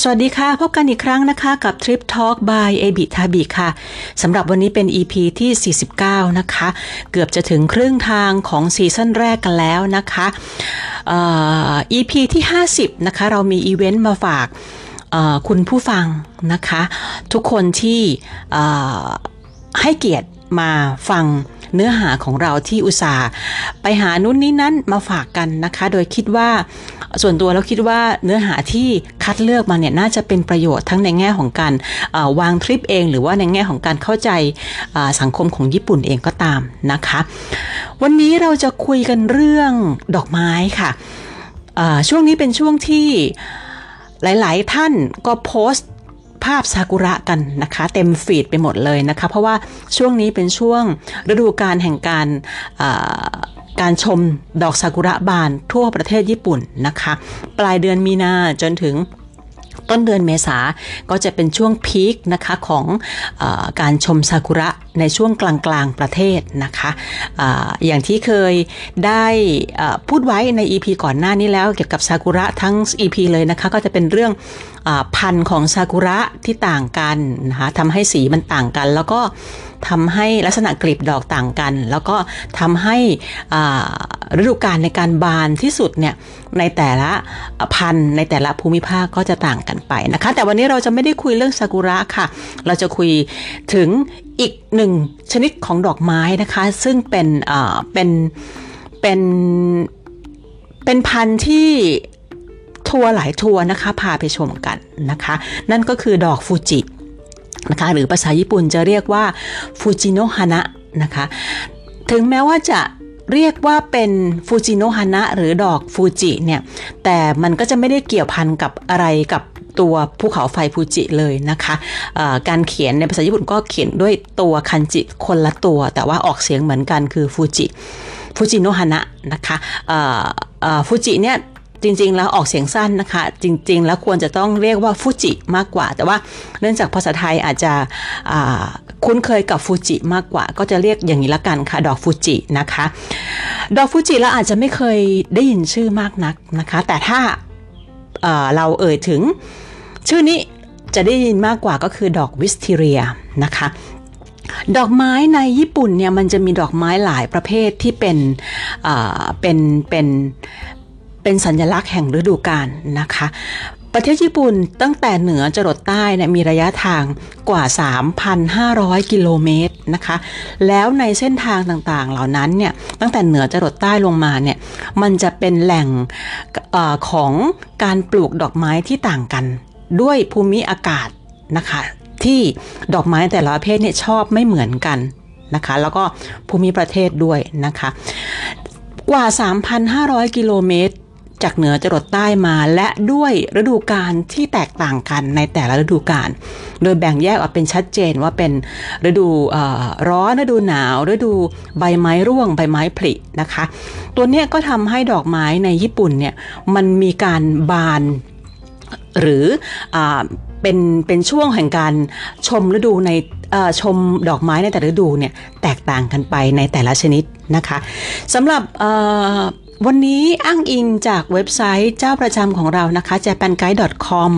สวัสดีค่ะ พบกันอีกครั้งนะคะกับ Trip Talk by a b i t a b i ค่ะสำหรับวันนี้เป็น EP ที่ 49 นะคะ เกือบจะถึงครึ่งทางของซีซั่นแรกกันแล้วนะคะ EP ที่ 50 นะคะ เรามีอีเวนต์มาฝากคุณผู้ฟังนะคะ ทุกคนที่ให้เกียรติมาฟังเนื้อหาของเราที่อุตส่าห์ไปหานู้นนี้นั้นมาฝากกันนะคะ โดยคิดว่า ส่วนตัวเราคิดว่าเนื้อหาที่คัดเลือกมาเนี่ยน่าจะเป็นประโยชน์ทั้งในแง่ของการวางทริปเอง หรือว่าในแง่ของการเข้าใจสังคมของญี่ปุ่นเองก็ตามนะคะ วันนี้เราจะคุยกันเรื่องดอกไม้ค่ะช่วงนี้เป็นช่วงที่หลาย ๆ ท่านก็โพสต์ภาพซากุระกันนะคะ เต็มฟีดไปหมดเลยนะคะ เพราะว่าช่วงนี้เป็นช่วงฤดูกาลแห่งการ การชมดอกซากุระบานทั่วประเทศญี่ปุ่นนะคะ ปลายเดือนมีนาจนถึงต้นเดือนเมษาก็จะเป็นช่วงพีคนะคะของอการชมซากุระในช่วงกลางๆประเทศนะคะออย่างที่เคยได้พูดไว้ใน EP ก่อนหน้านี้แล้วเกี่ยวกับซากุระทั้ง EP เลยนะคะ ก็จะเป็นเรื่องพันธุ์ของซากุระที่ต่างกันนะคะทำให้สีมันต่างกัน แล้วก็ทำให้ลักษณะกลีบดอกต่างกัน แล้วก็ทำให้ฤดูกาลในการบานที่สุดเนี่ยในแต่ละพันธุ์ในแต่ละภูมิภาคก็จะต่างกันไปนะคะ แต่วันนี้เราจะไม่ได้คุยเรื่องซากุระค่ะ เราจะคุยถึง อีกหนึ่งชนิดของดอกไม้นะคะ ซึ่งเป็นเป็นเป็นเป็นพันธุ์ที่ทัวร์หลายทัวร์นะคะ พาไปชมกันนะคะ นั่นก็คือดอกฟูจินะคะหรือภาษาญี่ปุ่นจะเรียกว่าฟูจิโนฮานะนะคะ ถึงแม้ว่าจะเรียกว่าเป็นฟูจิโนฮานะหรือดอกฟูจิเนี่ย แต่มันก็จะไม่ได้เกี่ยวพันกับอะไรกับ ตัวภูเขาไฟฟูจิเลยนะคะะการเขียนในภาษาญี่ปุ่นก็เขียนด้วยตัวคันจิคนละตัว แต่ว่าออกเสียงเหมือนกันคือฟูจิฟูจิโนฮานะนะคะฟูจิเนี่ยจริงๆ แล้วออกเสียงสั้นนะคะ จริง ๆ แล้วควรจะต้องเรียกว่าฟูจิมากกว่า แต่ว่าเนื่องจากภาษาไทยอาจจะคุ้นเคยกับฟูจิมากกว่า ก็จะเรียกอย่างนี้ละกันค่ะ ดอกฟูจินะคะ ดอกฟูจิเราอาจจะไม่เคยได้ยินชื่อมากนักนะคะ แต่ถ้า เราเอ่ยถึง ชื่อนี้จะได้ยินมากกว่าก็คือดอกวิสเทเรียนะคะดอกไม้ในญี่ปุ่นเนี่ยมันจะมีดอกไม้หลายประเภทที่เป็นเป็นเป็นเป็นสัญลักษณ์แห่งฤดูกาลนะคะ ประเทศญี่ปุ่นตั้งแต่เหนือจรดใต้เนี่ยมีระยะทางกว่า 3,500 กิโลเมตรนะคะ แล้วในเส้นทางต่างๆ เหล่านั้นเนี่ยตั้งแต่เหนือจรดใต้ลงมาเนี่ยมันจะเป็นแหล่งอของการปลูกดอกไม้ที่ต่างกัน ด้วยภูมิอากาศนะคะที่ดอกไม้แต่ละประเภทเนี่ยชอบไม่เหมือนกันนะคะ แล้วก็ภูมิประเทศด้วยนะคะ กว่า 3,500 กิโลเมตร จากเหนือจรดใต้มา และด้วยฤดูกาลที่แตกต่างกันในแต่ละฤดูกาลโดยแบ่งแยกออกเป็นชัดเจนว่าเป็นฤดูร้อนฤดูหนาวฤดูใบไม้ร่วงใบไม้ผลินะคะ ตัวนี้ก็ทำให้ดอกไม้ในญี่ปุ่นเนี่ยมันมีการบานหรืออเป็นเป็นช่วงแห่งการชมฤดูในชมดอกไม้ในแต่ละฤดูเนี่ยแตกต่างกันไปในแต่ละชนิดนะคะสำหรับ วันนี้อ้างอิงจากเว็บไซต์เจ้าประจำของเรานะคะ japanguide.com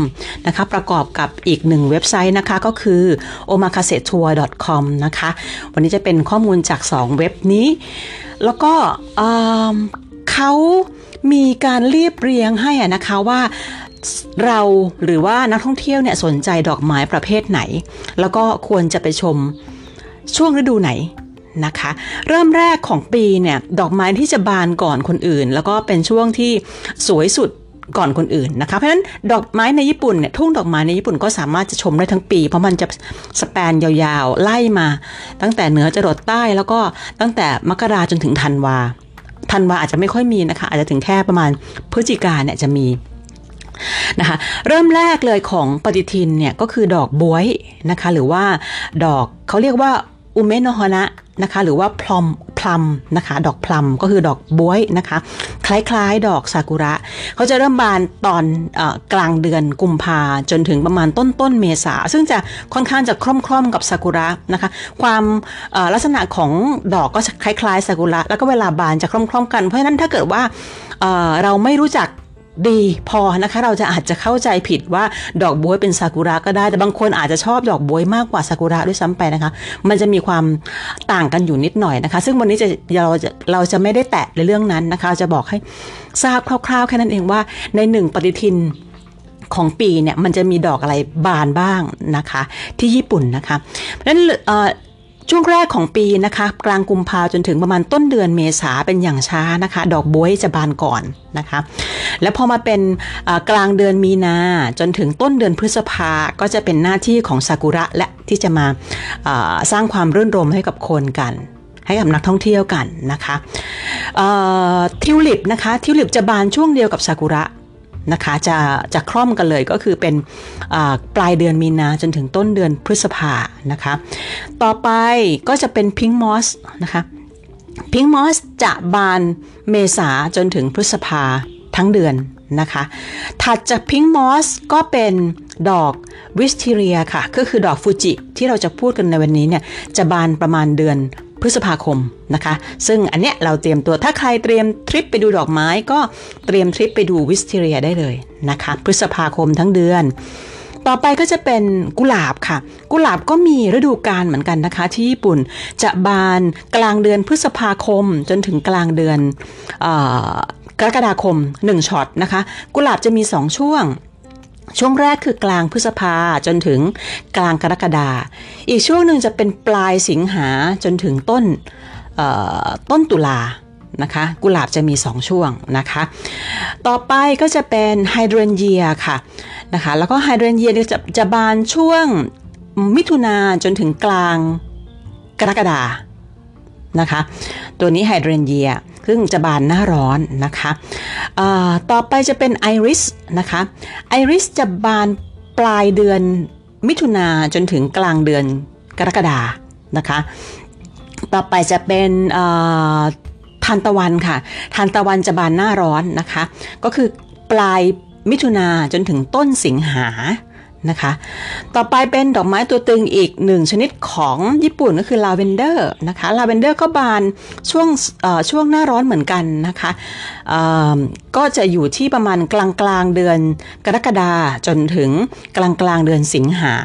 นะคะ ประกอบกับอีกหนึ่งเว็บไซต์นะคะก็คือ omakasetour.com นะคะ วันนี้จะเป็นข้อมูลจาก 2 เว็บนี้ แล้วก็เขามีการเรียบเรียงให้นะคะว่าเราหรือว่านักท่องเที่ยวเนี่ยสนใจดอกไม้ประเภทไหน แล้วก็ควรจะไปชมช่วงฤดูไหน นะคะ เริ่มแรกของปีเนี่ยดอกไม้ที่จะบานก่อนคนอื่น แล้วก็เป็นช่วงที่สวยสุดก่อนคนอื่นนะคะ เพราะฉะนั้นดอกไม้ในญี่ปุ่นเนี่ยทุ่งดอกไม้ในญี่ปุ่นก็สามารถจะชมได้ทั้งปี เพราะมันจะสแปนยาวๆ ไล่มา ตั้งแต่เหนือจรดใต้แล้วก็ตั้งแต่มกราจนถึงธันวาธันวาอาจจะไม่ค่อยมีนะคะ อาจจะถึงแค่ประมาณพฤศจิกาเนี่ยจะมีนะคะเริ่มแรกเลยของปฏิทินเนี่ยก็คือดอกบวยนะคะ หรือว่าดอกเขาเรียกว่าอุเมโนฮนะ นะคะ หรือว่าพลอมพลัมนะคะ ดอกพลัมก็คือดอกบวยนะคะ คล้ายๆ ดอกซากุระเขาจะเริ่มบานตอนอกลางเดือนกุมภาจนถึงประมาณต้นต้นเมษา ซึ่งจะค่อนข้างจะคล่อมๆกับซากุระนะคะ ความลักษณะของดอกก็คล้ายๆซากุระแล้วก็เวลาบานจะคล่อมๆกันเพราะฉะนั้นถ้าเกิดว่าเราไม่รู้จัก ดีพอนะคะ เราจะอาจจะเข้าใจผิดว่าดอกบวยเป็นซากุระก็ได้ แต่บางคนอาจจะชอบดอกบวยมากกว่าซากุระด้วยซ้ำไปนะคะ มันจะมีความต่างกันอยู่นิดหน่อยนะคะ ซึ่งวันนี้จะเราจะเราจะไม่ได้แตะในเรื่องนั้นนะคะ จะบอกให้ทราบคร่าวๆ แค่นั้นเองว่าในหนึ่งปฏิทินของปีเนี่ยมันจะมีดอกอะไรบานบ้างนะคะ ที่ญี่ปุ่นนะคะเพราะฉะนั้น ช่วงแรกของปีนะคะกลางกุมภาจนถึงประมาณต้นเดือนเมษาเป็นอย่างช้านะคะ ดอกบวยจะบานก่อนนะคะ แล้วพอมาเป็นกลางเดือนมีนาจนถึงต้นเดือนพฤษภาก็จะเป็นหน้าที่ของซากุระและที่จะมาสร้างความรื่นรมให้กับคนกัน ให้กับนักท่องเที่ยวกันนะคะทิวลิปนะคะทิวลิปจะบานช่วงเดียวกับซากุระ นะคะ จะจะคล่อมกันเลยก็คือเป็นปลายเดือนมีนาจนถึงต้นเดือนพฤษภานะคะ ต่อไปก็จะเป็นพิงมอสนะคะพิงมอสจะบานเมษาจนถึงพฤษภาทั้งเดือนนะคะ ถัดจากพิงมอสก็เป็นดอกวิสเทเรียค่ะ ก็คือดอกฟูจิที่เราจะพูดกันในวันนี้เนี่ย จะบานประมาณเดือน พฤษภาคมนะคะ ซึ่งอันเนี้ยเราเตรียมตัวถ้าใครเตรียมทริปไปดูดอกไม้ก็เตรียมทริปไปดูวิสเทเรียได้เลยนะคะ พฤษภาคมทั้งเดือน ต่อไปก็จะเป็นกุหลาบค่ะ กุหลาบก็มีฤดูกาลเหมือนกันนะคะ ที่ญี่ปุ่นจะบานกลางเดือนพฤษภาคมจนถึงกลางเดือนกรกฎาคม 1ช็อตนะคะ กุหลาบจะมี 2 ช่วง ช่วงแรกคือกลางพฤษภาจนถึงกลางกรกฎาอีกช่วงหนึ่งจะเป็นปลายสิงหาจนถึงต้นต้นตุลานะคะกุหลาบจะมี 2 ช่วงนะคะ ต่อไปก็จะเป็นไฮเดรนเยียค่ะนะคะแล้วก็ไฮเดรนเยียจะจะบานช่วงมิถุนาจนถึงกลางกรกฎานะคะ ตัวนี้ไฮเดรนเยีย ซึ่งจะบานหน้าร้อนนะคะต่อไปจะเป็นไอริสนะคะไอริสจะบานปลายเดือนมิถุนาจนถึงกลางเดือนกรกฎานะคะ ต่อไปจะเป็นทานตะวันค่ะ ทานตะวันจะบานหน้าร้อนนะคะ ก็คือปลายมิถุนาจนถึงต้นสิงหา นะคะ ต่อไปเป็นดอกไม้ตัวตึงอีกหนึ่งชนิดของญี่ปุ่นก็คือลาเวนเดอร์นะคะลาเวนเดอร์ก็บานช่วงช่วงหน้าร้อนเหมือนกันนะคะก็จะอยู่ที่ประมาณกลางกลางเดือนกรกฎาจนถึงกลางกลางเดือนสิงหา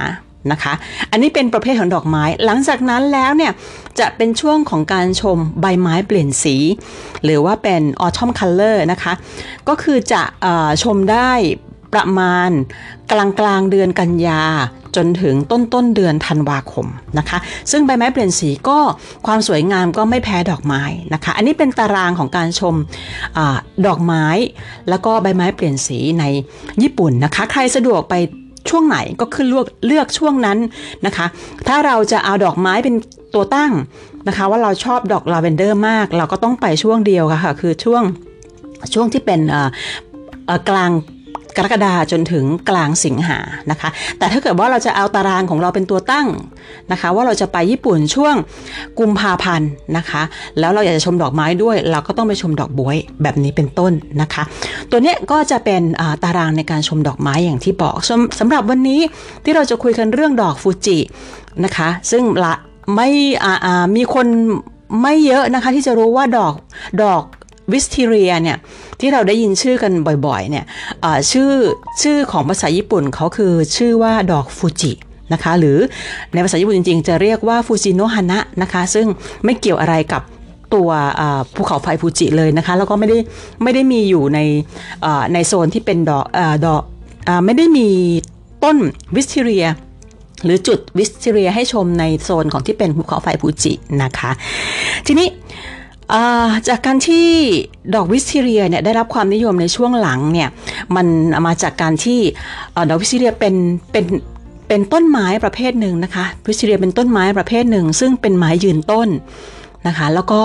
นะคะ อันนี้เป็นประเภทของดอกไม้ หลังจากนั้นแล้วเนี่ยจะเป็นช่วงของการชมใบไม้เปลี่ยนสี หรือว่าเป็น autumn color นะคะ ก็คือจะชมได้ ประมาณกลางกลางเดือนกันยาจนถึงต้นต้นเดือนธันวาคมนะคะ ซึ่งใบไม้เปลี่ยนสีก็ความสวยงามก็ไม่แพ้ดอกไม้นะคะ อันนี้เป็นตารางของการชมอดอกไม้ แล้วก็ใบไม้เปลี่ยนสีในญี่ปุ่นนะคะ ใครสะดวกไปช่วงไหนก็ขึ้นเลือกเลือกช่วงนั้นนะคะ ถ้าเราจะเอาดอกไม้เป็นตัวตั้งนะคะ ว่าเราชอบดอกลาเวนเดอร์มาก เราก็ต้องไปช่วงเดียวค่ะ คือช่วงช่วงที่เป็นกลาง กรกฎาจนถึงกลางสิงหานะคะ แต่ถ้าเกิดว่าเราจะเอาตารางของเราเป็นตัวตั้งนะคะ ว่าเราจะไปญี่ปุ่นช่วงกุมภาพันธ์นะคะ แล้วเราอยากจะชมดอกไม้ด้วย เราก็ต้องไปชมดอกบวยแบบนี้เป็นต้นนะคะ ตัวนี้ก็จะเป็นตารางในการชมดอกไม้อย่างที่บอกสำหรับวันนี้ที่เราจะคุยกันเรื่องดอกฟูจินะคะ ซึ่งละไม่มีคนไม่เยอะนะคะที่จะรู้ว่าดอกดอก วิสเทเรียเนี่ยที่เราได้ยินชื่อกันบ่อยๆเนี่ยชื่อชื่อของภาษาญี่ปุ่นเขาคือชื่อว่าดอกฟูจินะคะหรือในภาษาญี่ปุ่นจริงๆ จะเรียกว่าฟูจิโนฮานะนะคะซึ่งไม่เกี่ยวอะไรกับตัวภูเขาไฟฟูจิเลยนะคะ แล้วก็ไม่ได้ไม่ได้มีอยู่ในในโซนที่เป็นดอกดอกไม่ได้มีต้น wisteria หรือจุด wisteria ให้ชมในโซนของที่เป็นภูเขาไฟฟูจินะคะ ทีนี้ จากการที่ดอก wisteria เนี่ยได้รับความนิยมในช่วงหลังเนี่ยมันมาจากการที่ดอก wisteria เป็นเป็นเป็นต้นไม้ประเภทหนึ่งนะคะ wisteria เป็นต้นไม้ประเภทหนึ่ง ซึ่งเป็นไม้ยืนต้นนะคะแล้วก็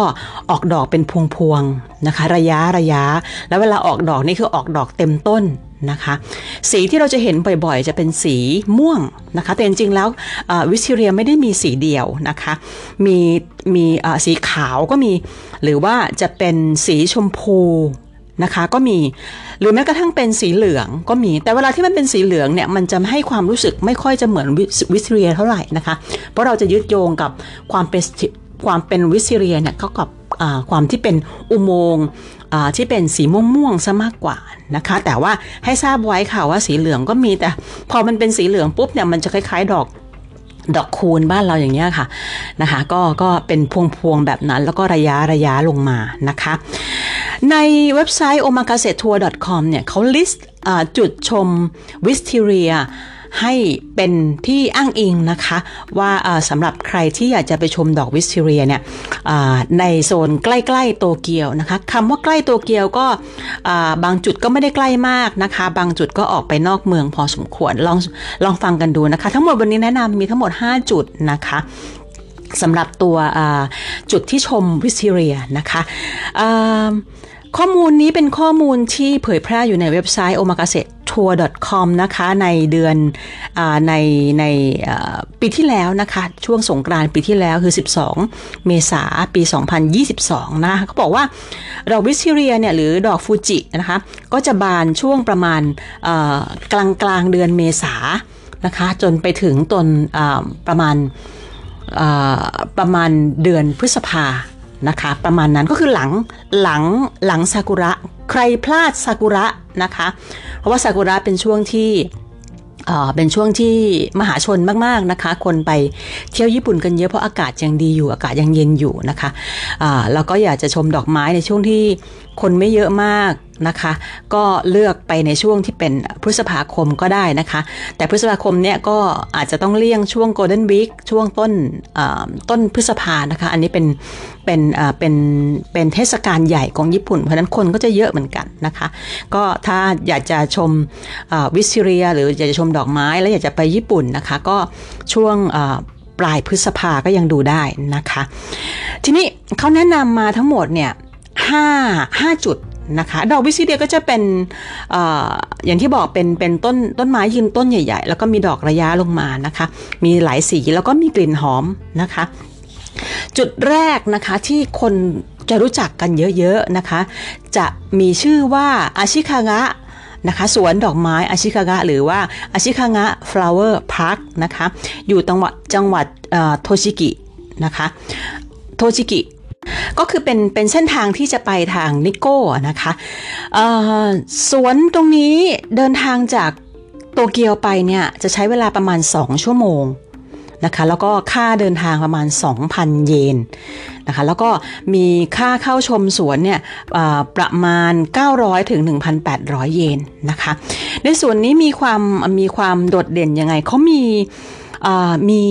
ออกดอกเป็นพวงๆนะคะ ระยะระยะ แล้วเวลาออกดอกนี่คือออกดอกเต็มต้น นะคะ สีที่เราจะเห็นบ่อยๆ จะเป็นสีม่วงนะคะ แต่จริงๆแล้ว wisteria ไม่ได้มีสีเดียวนะคะ มีมีสีขาวก็มี หรือว่าจะเป็นสีชมพูนะคะก็มีหรือแม้กระทั่งเป็นสีเหลืองก็มี แต่เวลาที่มันเป็นสีเหลืองเนี่ยมันจะให้ความรู้สึกไม่ค่อยจะเหมือน wisteria เท่าไหร่นะคะ เพราะเราจะยึดโยงกับความเป็นความเป็น wisteria เนี่ยเขากับ ความที่เป็นอุโมงค์ที่เป็นสีม่วงๆซะมากกว่านะคะ แต่ว่าให้ทราบไว้ค่ะว่าสีเหลืองก็มีแต่ พอมันเป็นสีเหลืองปุ๊บเนี่ยมันจะคล้าย ๆ ดอกดอกคูณบ้านเราอย่างเงี้ยค่ะนะคะก็ก็เป็นพวงพวงแบบนั้นแล้วก็ระยะระยะลงมานะคะ ในเว็บไซต์ o m a k a s e t o u r c o m เนี่ยเขา list จุดชม wisteria ให้เป็นที่อ้างอิงนะคะ ว่าสำหรับใครที่อยากจะไปชมดอก wisteria เนี่ยในโซนใกล้ๆโตเกียวนะคะคำว่าใกล้โตเกียวก็บางจุดก็ไม่ได้ใกล้มากนะคะ บางจุดก็ออกไปนอกเมืองพอสมควรลองลองฟังกันดูนะคะ ทั้งหมดวันนี้แนะนำมีทั้งหมด 5 จุดนะคะสำหรับตัวจุดที่ชมวิสเทเรียนะคะ ข้อมูลนี้เป็นข้อมูลที่เผยแพร่อยู่ในเว็บไซต์ omakase tour com นะคะในเดือนอในในปีที่แล้วนะคะ ช่วงสงกรานต์ปีที่แล้วคือ 12 เมษาปี 2022 นะคะเขาบอกว่าดอกวิสเทเรียเนี่ยหรือดอกฟูจินะคะก็จะบานช่วงประมาณกลางกลางเดือนเมษานะคะจนไปถึงตนประมาณประมาณเดือนพฤษภา นะคะ ประมาณนั้นก็คือหลังหลังหลังซากุระ ใครพลาดซากุระนะคะ เพราะว่าซากุระเป็นช่วงที่เป็นช่วงที่มหาชนมาก ๆ นะคะ คนไปเที่ยวญี่ปุ่นกันเยอะเพราะอากาศยังดีอยู่ อากาศยังเย็นอยู่นะคะะแล้วก็อยากจะชมดอกไม้ในช่วงที่คนไม่เยอะมาก นะคะ ก็เลือกไปในช่วงที่เป็นพฤษภาคมก็ได้นะคะ แต่พฤษภาคมเนี่ยก็อาจจะต้องเลี่ยงช่วงโกลเด้นวีคช่วงต้นต้นพฤษภานะคะ อันนี้เป็นเป็นเป็นเป็นเทศกาลใหญ่ของญี่ปุ่น เพราะนั้นคนก็จะเยอะเหมือนกันนะคะ ก็ถ้าอยากจะชมวิสเรีย หรืออยากจะชมดอกไม้แล้วอยากจะไปญี่ปุ่นนะคะ ก็ช่วงปลายพฤษภาก็ยังดูได้นะคะ ทีนี้เขาแนะนำมาทั้งหมดเนี่ยห้าห้าจุด นะคะดอกวิซิเดียก็จะเป็นออย่างที่บอกเป็นเป็นต้นต้นไม้ยืนต้นใหญ่ ๆ แล้วก็มีดอกระยะลงมานะคะ มีหลายสีแล้วก็มีกลิ่นหอมนะคะ จุดแรกนะคะที่คนจะรู้จักกันเยอะๆนะคะ จะมีชื่อว่าอาชิคางะนะคะสวนดอกไม้อาชิคางะหรือว่าอาชิคางะ flower park นะคะอยู่จังหวัดจังหวัดโทชิกินะคะโทชิกิ ก็คือเป็นเป็นเส้นทางที่จะไปทางนิโก้นะคะสวนตรงนี้เดินทางจากโตเกียวไปเนี่ยจะใช้เวลาประมาณ 2 ชั่วโมงนะคะแล้วก็ค่าเดินทางประมาณ 2,000 เยนนะคะแล้วก็มีค่าเข้าชมสวนเนี่ยประมาณ 900 ถึง 1,800 เยนนะคะ ในส่วนนี้มีความมีความโดดเด่นยังไงเขามีมี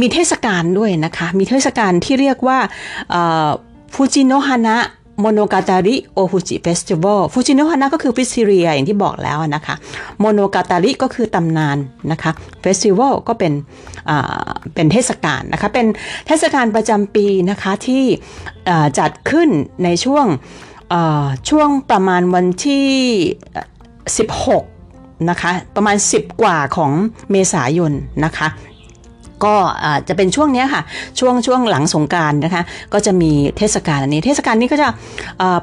มีเทศกาลด้วยนะคะ มีเทศกาลที่เรียกว่า藤のはな物語 大藤 festival 藤の花 ก็คือ wisteria อย่างที่บอกแล้วนะคะโมโนกาตาริก็คือตำนานนะคะเฟสติวัลก็เป็นเป็นเทศกาลนะคะ เป็นเทศกาลประจำปีนะคะที่จัดขึ้นในช่วงช่วงประมาณวันที่ 16 นะคะ ประมาณ 10 กว่าของเมษายนนะคะ ก็จะเป็นช่วงนี้ค่ะ ช่วงช่วงหลังสงการนะคะ ก็จะมีเทศกาลอันนี้ เทศกาลนี้ก็จะ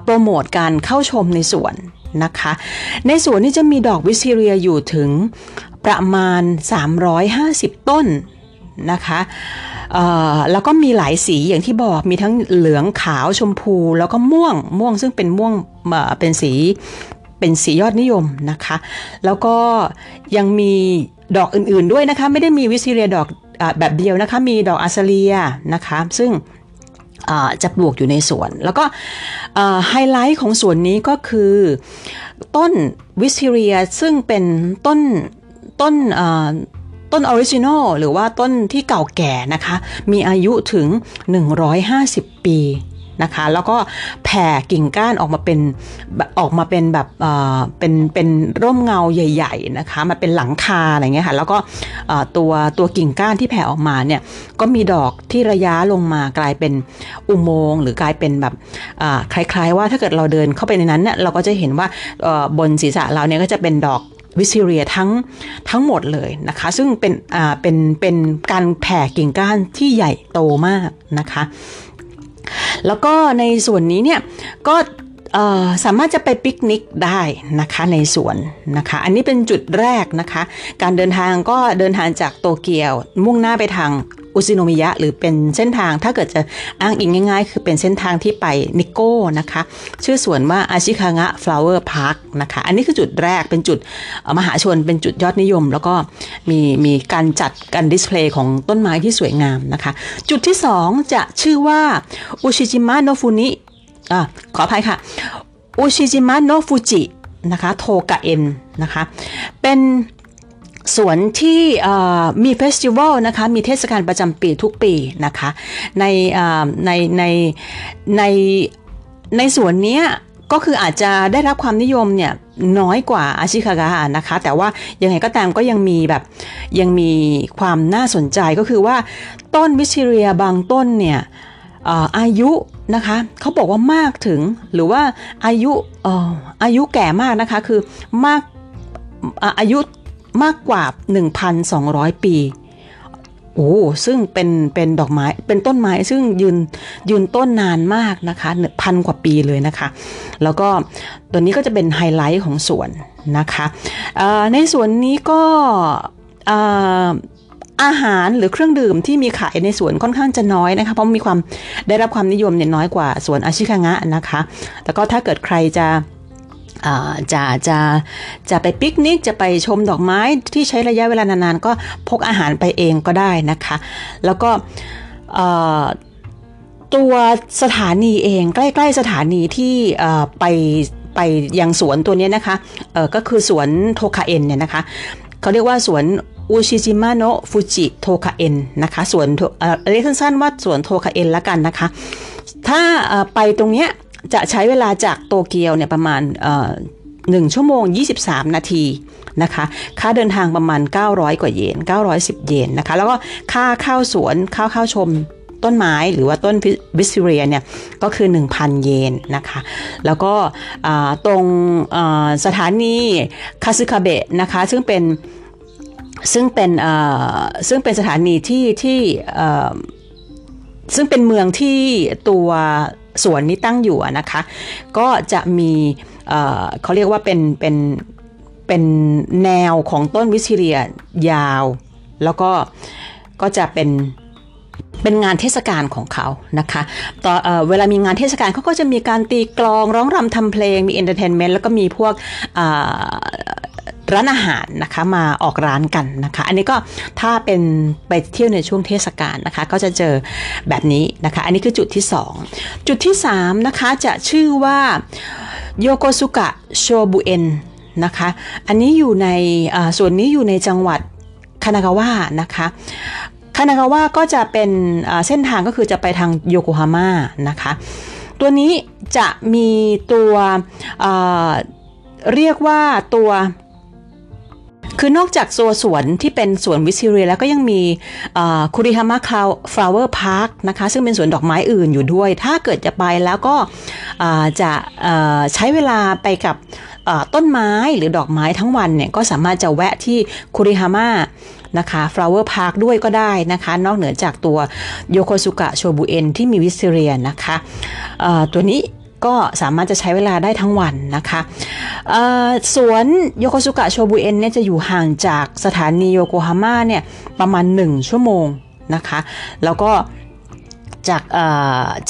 โปรโมทการเข้าชมในสวนนะคะ ในสวนนี้จะมีดอกวิซิเรียอยู่ถึงประมาณ 350 ต้นนะคะแล้วก็มีหลายสีอย่างที่บอกมีทั้งเหลืองขาวชมพูแล้วก็ม่วงม่วงซึ่งเป็นม่วงเป็นสีเป็นสียอดนิยมนะคะ แล้วก็ยังมีดอกอื่นๆด้วยนะคะ ไม่ได้มีวิซิเรียดอก แบบเดียวนะคะมีดอกอาซาเลียนะคะซึ่งจะปลูกอยู่ในสวน แล้วก็ไฮไลท์ของสวนนี้ก็คือต้น wisteria ซึ่งเป็นต้นต้นต้น original หรือว่าต้นที่เก่าแก่นะคะ มีอายุถึง 150 ปี นะคะ แล้วก็แผ่กิ่งก้านออกมาเป็นออกมาเป็นแบบเป็นเป็นร่มเงาใหญ่ ๆนะคะมาเป็นหลังคาอะไรเงี้ยค่ะแล้วก็ตัวตัวกิ่งก้านที่แผ่ออกมาเนี่ยก็มีดอกที่ระยะลงมากลายเป็นอุโมงค์หรือกลายเป็นแบบคล้ายๆ ว่าถ้าเกิดเราเดินเข้าไปในนั้นเนี่ยเราก็จะเห็นว่าบนศีรษะเราเนี่ยก็จะเป็นดอกวิซิเรียทั้งทั้งหมดเลยนะคะ ซึ่งเป็นอ่าเป็นเป็นการแผ่กิ่งก้านที่ใหญ่โตมากนะคะ แล้วก็ในส่วนนี้เนี่ยก็สามารถจะไปปิกนิกได้นะคะในสวนนะคะ อันนี้เป็นจุดแรกนะคะ การเดินทางก็เดินทางจากโตเกียวมุ่งหน้าไปทาง อุสึโนมิยะหรือเป็นเส้นทางถ้าเกิดจะอ้างอิงง่าย ๆ คือเป็นเส้นทางที่ไปนิโก้นะคะ ชื่อสวนว่าอาชิคางะฟลาวเวอร์พาร์คนะคะอันนี้คือจุดแรกเป็นจุดมหาชนเป็นจุดยอดนิยม แล้วก็มีมีการจัดการ display ของต้นไม้ที่สวยงามนะคะ จุดที่สองจะชื่อว่าอุชิจิมะโนฟูจิอ่าขออภัยค่ะอุชิจิมะโนฟูจินะคะโทกะเอ็นนะคะเป็น สวนที่มีเฟสติวัลนะคะมีเทศกาลประจำปีทุกปีนะคะในในในในในสวนนี้ก็คืออาจจะได้รับความนิยมเนี่ยน้อยกว่าอาชิคากะนะคะ แต่ว่ายังไงก็ตามก็ยังมีแบบยังมีความน่าสนใจก็คือว่าต้นวิชิเรียบางต้นเนี่ยอายุนะคะเขาบอกว่ามากถึงหรือว่าอายุอายุแก่มากนะคะคือมากอายุ มากกว่า 1,200 ปี โอ้ ซึ่งเป็นเป็นดอกไม้ เป็นต้นไม้ซึ่งยืนยืนต้นนานมากนะคะพันกว่าปีเลยนะคะ แล้วก็ตัวนี้ก็จะเป็นไฮไลท์ของสวนนะคะในสวนนี้ก็อาหารหรือเครื่องดื่มที่มีขายในสวนค่อนข้างจะน้อยนะคะ เพราะมีความได้รับความนิยมเนี่ยน้อยกว่าสวนอาชิคางะนะคะ แล้วก็ถ้าเกิดใครจะ จะจะจะไปปิกนิกจะไปชมดอกไม้ที่ใช้ระยะเวลานานๆ ก็พกอาหารไปเองก็ได้นะคะ แล้วก็ตัวสถานีเองใกล้ๆสถานีที่ไปไปยังสวนตัวนี้นะคะก็คือสวนโทคาเอ็นเนี่ยนะคะเขาเรียกว่าสวนอุชิจิมะโนะฟูจิโทคาเอ็นนะคะสวนเรียกสั้นๆว่าสวนโทคาเอ็นละกันนะคะ ถ้าไปตรงเนี้ย จะใช้เวลาจากโตเกียวเนี่ยประมาณหนึ่งชั่วโมง 23 นาทีนะคะ ค่าเดินทางประมาณ 900 กว่าเยน 910 เยนนะคะ แล้วก็ค่าเข้าสวนเข้าเข้าชมต้นไม้หรือว่าต้น wisteria เนี่ยก็คือ 1,000 เยนนะคะ แล้วก็ตรงสถานีคาซึคาเบะนะคะซึ่งเป็นซึ่งเป็นซึ่งเป็นสถานีที่ที่ซึ่งเป็นเมืองที่ตัว สวนนี้ตั้งอยู่นะคะ ก็จะมีเขาเรียกว่าเป็นเป็นเป็นแนวของต้นวิชิเรียยาว แล้วก็ก็จะเป็นเป็นงานเทศกาลของเขานะคะต่อเอเวลามีงานเทศกาลเขาก็จะมีการตีกลองร้องรำทำเพลงมี entertainment แล้วก็มีพวก ร้านอาหารนะคะมาออกร้านกันนะคะ อันนี้ก็ถ้าเป็นไปเที่ยวในช่วงเทศกาลนะคะ ก็จะเจอแบบนี้นะคะ อันนี้คือจุดที่ 2 จุดที่ 3 นะคะ จะชื่อว่าโยโกสุกะโชบุเอ็นนะคะ อันนี้อยู่ในส่วนนี้อยู่ในจังหวัดคานากาวะนะคะคานากาวะก็จะเป็นเส้นทางก็คือจะไปทางโยโกฮาม่านะคะ ตัวนี้จะมีตัวเรียกว่าตัว คือนอกจากโซสวนที่เป็นสวน wisteria แล้วก็ยังมีคุริฮามะคาวฟลาวเวอร์พาร์คนะคะซึ่งเป็นสวนดอกไม้อื่นอยู่ด้วย ถ้าเกิดจะไปแล้วก็จะใช้เวลาไปกับต้นไม้หรือดอกไม้ทั้งวันเนี่ยก็สามารถจะแวะที่คุริฮามะนะคะ flower park ด้วยก็ได้นะคะ นอกเหนือจากตัวโยโคสุกะโชบุเอ็นที่มีวิสเรียนะคะตัวนี้ ก็สามารถจะใช้เวลาได้ทั้งวันนะคะสวนโยโกสุกะโชบุเอ็นเนี่ยจะอยู่ห่างจากสถานีโยโกฮาม่าเนี่ยประมาณ 1 ชั่วโมงนะคะ แล้วก็จาก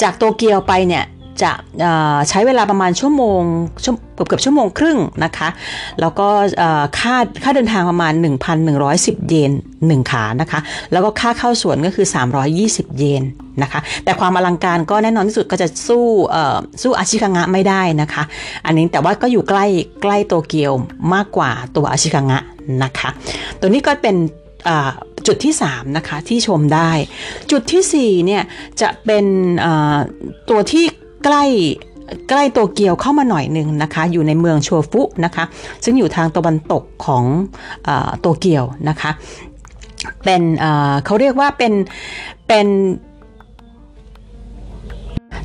จากโตเกียวไปเนี่ย จะใช้เวลาประมาณชั่วโมงเกือบเกือบชั่วโมงครึ่งนะคะ แล้วก็ค่าค่าเดินทางประมาณ 1,110 เยน1ขานะคะ แล้วก็ค่าเข้าสวนก็คือ 320 เยนนะคะ แต่ความอลังการก็แน่นอนที่สุดก็จะสู้สู้อาชิคังะไม่ได้นะคะ อันนี้แต่ว่าก็อยู่ใกล้ใกล้โตเกียวมากกว่าตัวอาชิคังะนะคะ ตัวนี้ก็เป็นจุดที่3นะคะที่ชมได้ จุดที่4เนี่ยจะเป็นตัวที่ ใกล้ใกล้โตเกียวเข้ามาหน่อยหนึ่งนะคะ อยู่ในเมืองโชฟุนะคะ ซึ่งอยู่ทางตะวันตกของโตเกียวนะคะ เป็นเขาเรียกว่าเป็นเป็น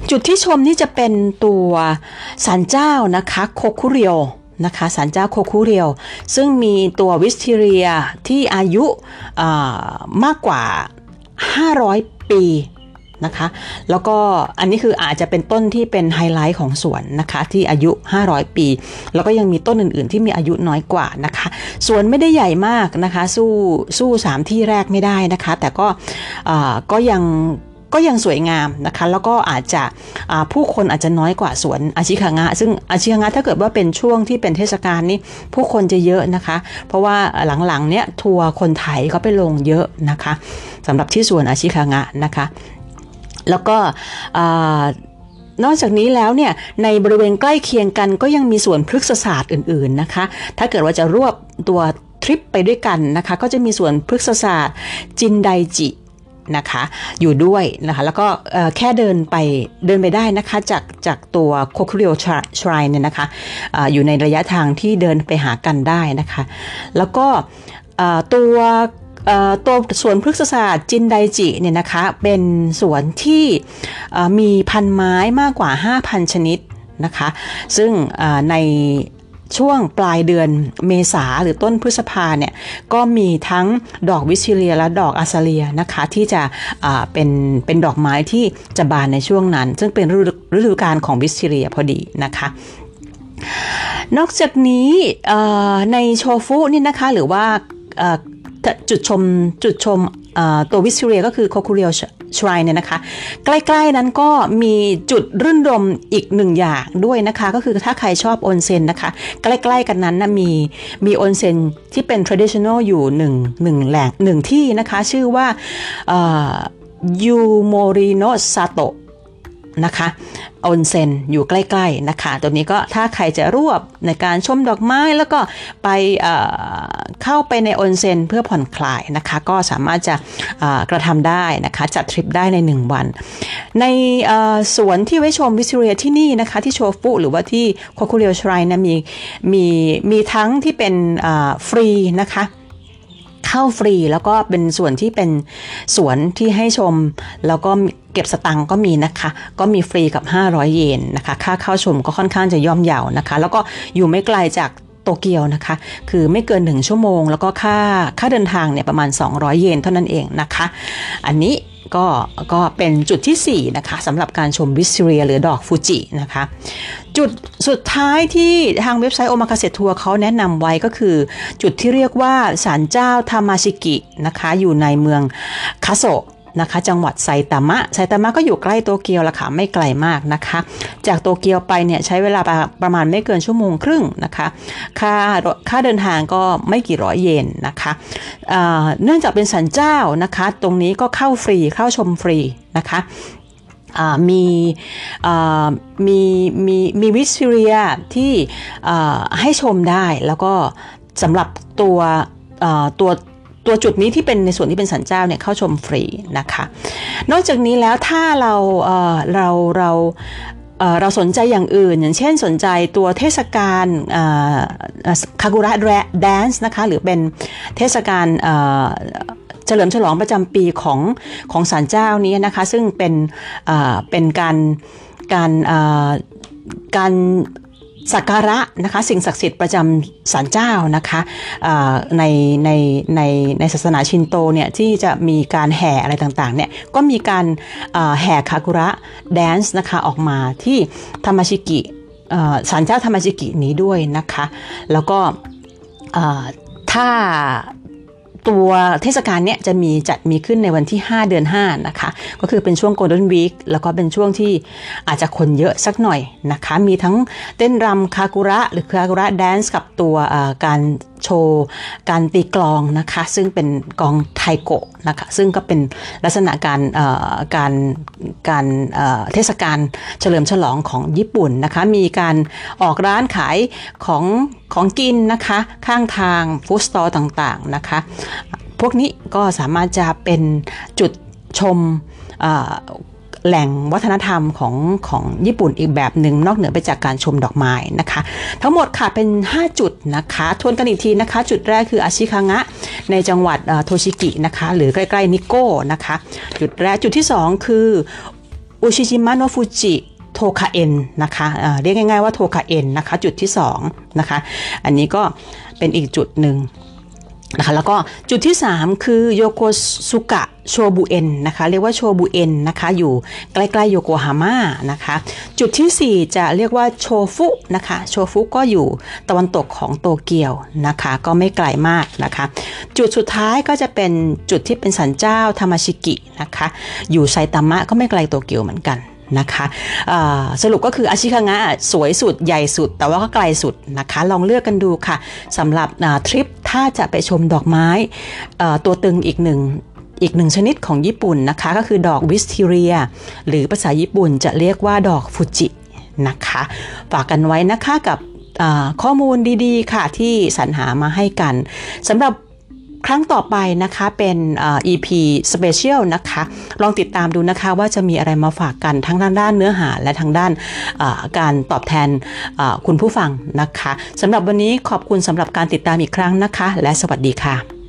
จุดที่ชมนี่จะเป็นตัวศาลเจ้านะคะโคคุเรียวนะคะศาลเจ้าโคคุเรียว ซึ่งมีตัววิสเทเรียที่อายุมากกว่า 500 ปี นะคะ แล้วก็อันนี้คืออาจจะเป็นต้นที่เป็นไฮไลท์ของสวนนะคะที่อายุ 500 ปี แล้วก็ยังมีต้นอื่นๆ ที่มีอายุน้อยกว่านะคะสวนไม่ได้ใหญ่มากนะคะสู้สู้สามที่แรกไม่ได้นะคะ แต่ก็ก็ยังก็ยังสวยงามนะคะ แล้วก็อาจจะผู้คนอาจจะน้อยกว่าสวนอาชิคางะ ซึ่งอาชิคางะถ้าเกิดว่าเป็นช่วงที่เป็นเทศกาลนี้ผู้คนจะเยอะนะคะ เพราะว่าหลังๆเนี้ยทัวร์คนไทยเขาไปลงเยอะนะคะสำหรับที่สวนอาชิคางะนะคะ แล้วก็นอกจากนี้แล้วเนี่ยในบริเวณใกล้เคียงกันก็ยังมีสวนพฤกษศาสตร์อื่นๆนะคะ ถ้าเกิดว่าจะรวบตัวทริปไปด้วยกันนะคะ ก็จะมีสวนพฤกษศาสตร์จินไดจินะคะอยู่ด้วยนะคะแล้วก็แค่เดินไปเดินไปได้นะคะจากจากตัวโคคุริโอชรายเนี่ยนะคะออยู่ในระยะทางที่เดินไปหากันได้นะคะ แล้วก็ตัว ตัวสวนพฤกษศาสตร์จินไดจิเนี่ยนะคะเป็นสวนที่มีพันไม้มากกว่า 5,000 ชนิดนะคะซึ่งในช่วงปลายเดือนเมษาหรือต้นพฤษภาเนี่ยก็มีทั้งดอกวิชิเลียและดอกอาซาเลียนะคะที่จะเป็นเป็นดอกไม้ที่จะบานในช่วงนั้น ซึ่งเป็นฤดูกาลของวิชิเลียพอดีนะคะนอกจากนี้ในโชฟุนี่นะคะหรือว่า จุดชมจุดชมตัววิสเรียก็คือโคคูเรียชไรเนี่ยนะคะ ใกล้ๆนั้นก็มีจุดรื่นรมอีกหนึ่งอย่างด้วยนะคะ ก็คือถ้าใครชอบออนเซ็นนะคะ ใกล้ๆกันนั้นนะมีมีออนเซ็นที่เป็น traditional อยู่หนึ่งหนึ่งแหล่งหนึ่งที่นะคะ ชื่อว่ายูโมริโนซาโตะ นะคะออนเซ็นอยู่ใกล้ ๆนะคะตัวนี้ก็ถ้าใครจะรวบในการชมดอกไม้แล้วก็ไปเข้าไปในออนเซ็นเพื่อผ่อนคลายนะคะ ก็สามารถจะกระทำได้นะคะ จัดทริปได้ใน 1 วัน ในสวนที่ไว้ชม wisteria ที่นี่นะคะ ที่โชฟุหรือว่าที่โคคุเรียว shrine นะมีมีมีทั้งที่เป็นฟรีนะคะ เข้าฟรี แล้วก็เป็นส่วนที่เป็นสวนที่ให้ชม แล้วก็เก็บสตังก็มีนะคะ ก็มีฟรีกับ 500 เยนนะคะ ค่าเข้าชมก็ค่อนข้างจะย่อมเยาวนะคะ แล้วก็อยู่ไม่ไกลจากโตเกียวนะคะ คือไม่เกิน 1 ชั่วโมง แล้วก็ค่าค่าเดินทางเนี่ยประมาณ 200 เยนเท่านั้นเองนะคะ อันนี้ ก็ก็เป็นจุดที่ 4 นะคะสำหรับการชมวิสเรียหรือดอกฟูจินะคะ จุดสุดท้ายที่ทางเว็บไซต์โอมาคาเซทัวร์เขาแนะนำไว้ก็คือจุดที่เรียกว่าศาลเจ้าทามาชิกินะคะ อยู่ในเมืองคาโซ นะคะ จังหวัดไซตามะ ไซตามะก็อยู่ใกล้โตเกียวละค่ะ ไม่ไกลมากนะคะ จากโตเกียวไปเนี่ยใช้เวลาประมาณไม่เกินชั่วโมงครึ่งนะคะ ค่าค่าเดินทางก็ไม่กี่ร้อยเยนนะคะเนื่องจากเป็นสันเจ้านะคะ ตรงนี้ก็เข้าฟรี เข้าชมฟรีนะคะมีมีมีมีวิสเรียที่ให้ชมได้แล้วก็สำหรับตัวตัว ตัวจุดนี้ที่เป็นในส่วนที่เป็นสันเจ้าเนี่ยเข้าชมฟรีนะคะ นอกจากนี้แล้วถ้าเราเเราเราเราสนใจอย่างอื่น อย่างเช่นสนใจตัวเทศกาลคากุระแดนซ์นะคะหรือเป็นเทศกาลเฉลิมฉลองประจำปีของของศาลเจ้านี้นะคะซึ่งเป็นเป็นการการการ สักการะนะคะสิ่งศักดิ์สิทธิ์ประจำศาลเจ้านะคะในในในในศาสนาชินโตเนี่ยที่จะมีการแห่อะไรต่างๆเนี่ยก็มีการแห่คากุระแดนซ์นะคะออกมาที่ธรรมชิกิศาลเจ้าธรรมชิกินี้ด้วยนะคะ แล้วก็ถ้า ตัวเทศกาลเนี้ยจะมีจัดมีขึ้นในวันที่ 5 เดือน 5 นะคะ ก็คือเป็นช่วง Golden Week แล้วก็เป็นช่วงที่อาจจะคนเยอะสักหน่อยนะคะ มีทั้งเต้นรำคากุระ หรือคากุระแดนซ์กับตัวการ โชว์การตีกลองนะคะซึ่งเป็นกองไทโกะนะคะซึ่งก็เป็นลักษณะการการการเทศกาลเฉลิมฉลองของญี่ปุ่นนะคะมีการออกร้านขายของของกินนะคะข้างทาง food stall ต่างๆนะคะพวกนี้ก็สามารถจะเป็นจุดชม แหล่งวัฒนธรรมของของญี่ปุ่นอีกแบบหนึ่งนอกเหนือไปจากการชมดอกไม้นะคะ ทั้งหมดค่ะเป็น 5 จุดนะคะทวนกันอีกทีนะคะ จุดแรกคืออาชิคางะในจังหวัดโทชิกินะคะหรือใกล้ๆนิโก้นะคะจุดแรกจุดที่ 2 คืออุชิจิมะโนฟุจิโทคาเอ็นนะคะเรียกง่ายๆว่าโทคาเอ็นนะคะ จุดที่2นะคะ อันนี้ก็เป็นอีกจุดหนึ่ง นะคะแล้วก็จุดที่ 3 คือโยโกสุกะโชบุเอ็นนะคะเรียกว่าโชบุเอ็นนะคะอยู่ใกล้ๆโยโกฮาม่านะคะจุดที่ 4 จะเรียกว่าโชฟุนะคะโชฟุก็อยู่ตะวันตกของโตเกียวนะคะก็ไม่ไกลมากนะคะจุดสุดท้ายก็จะเป็นจุดที่เป็นสันเจ้าธรรมชิกินะคะอยู่ไซตามะก็ไม่ไกลโตเกียวเหมือนกัน นะคะสรุปก็คืออาชิคางะสวยสุดใหญ่สุด แต่ว่าก็ไกลสุดนะคะ ลองเลือกกันดูค่ะสำหรับทริปถ้าจะไปชมดอกไม้ตัวตึงอีกหนึ่งอีกหนึ่งชนิดของญี่ปุ่นนะคะ ก็คือดอกวิสทีเรีย หรือภาษาญี่ปุ่นจะเรียกว่าดอกฟูจินะคะฝากกันไว้นะคะกับข้อมูลดีๆ ค่ะที่สรรหามาให้กันสำหรับ ครั้งต่อไปนะคะเป็น EP Special นะคะ ลองติดตามดูนะคะว่าจะมีอะไรมาฝากกันทั้งทางด้านเนื้อหาและทางด้านการตอบแทนคุณผู้ฟังนะคะสำหรับวันนี้ขอบคุณสำหรับการติดตามอีกครั้งนะคะ และสวัสดีค่ะ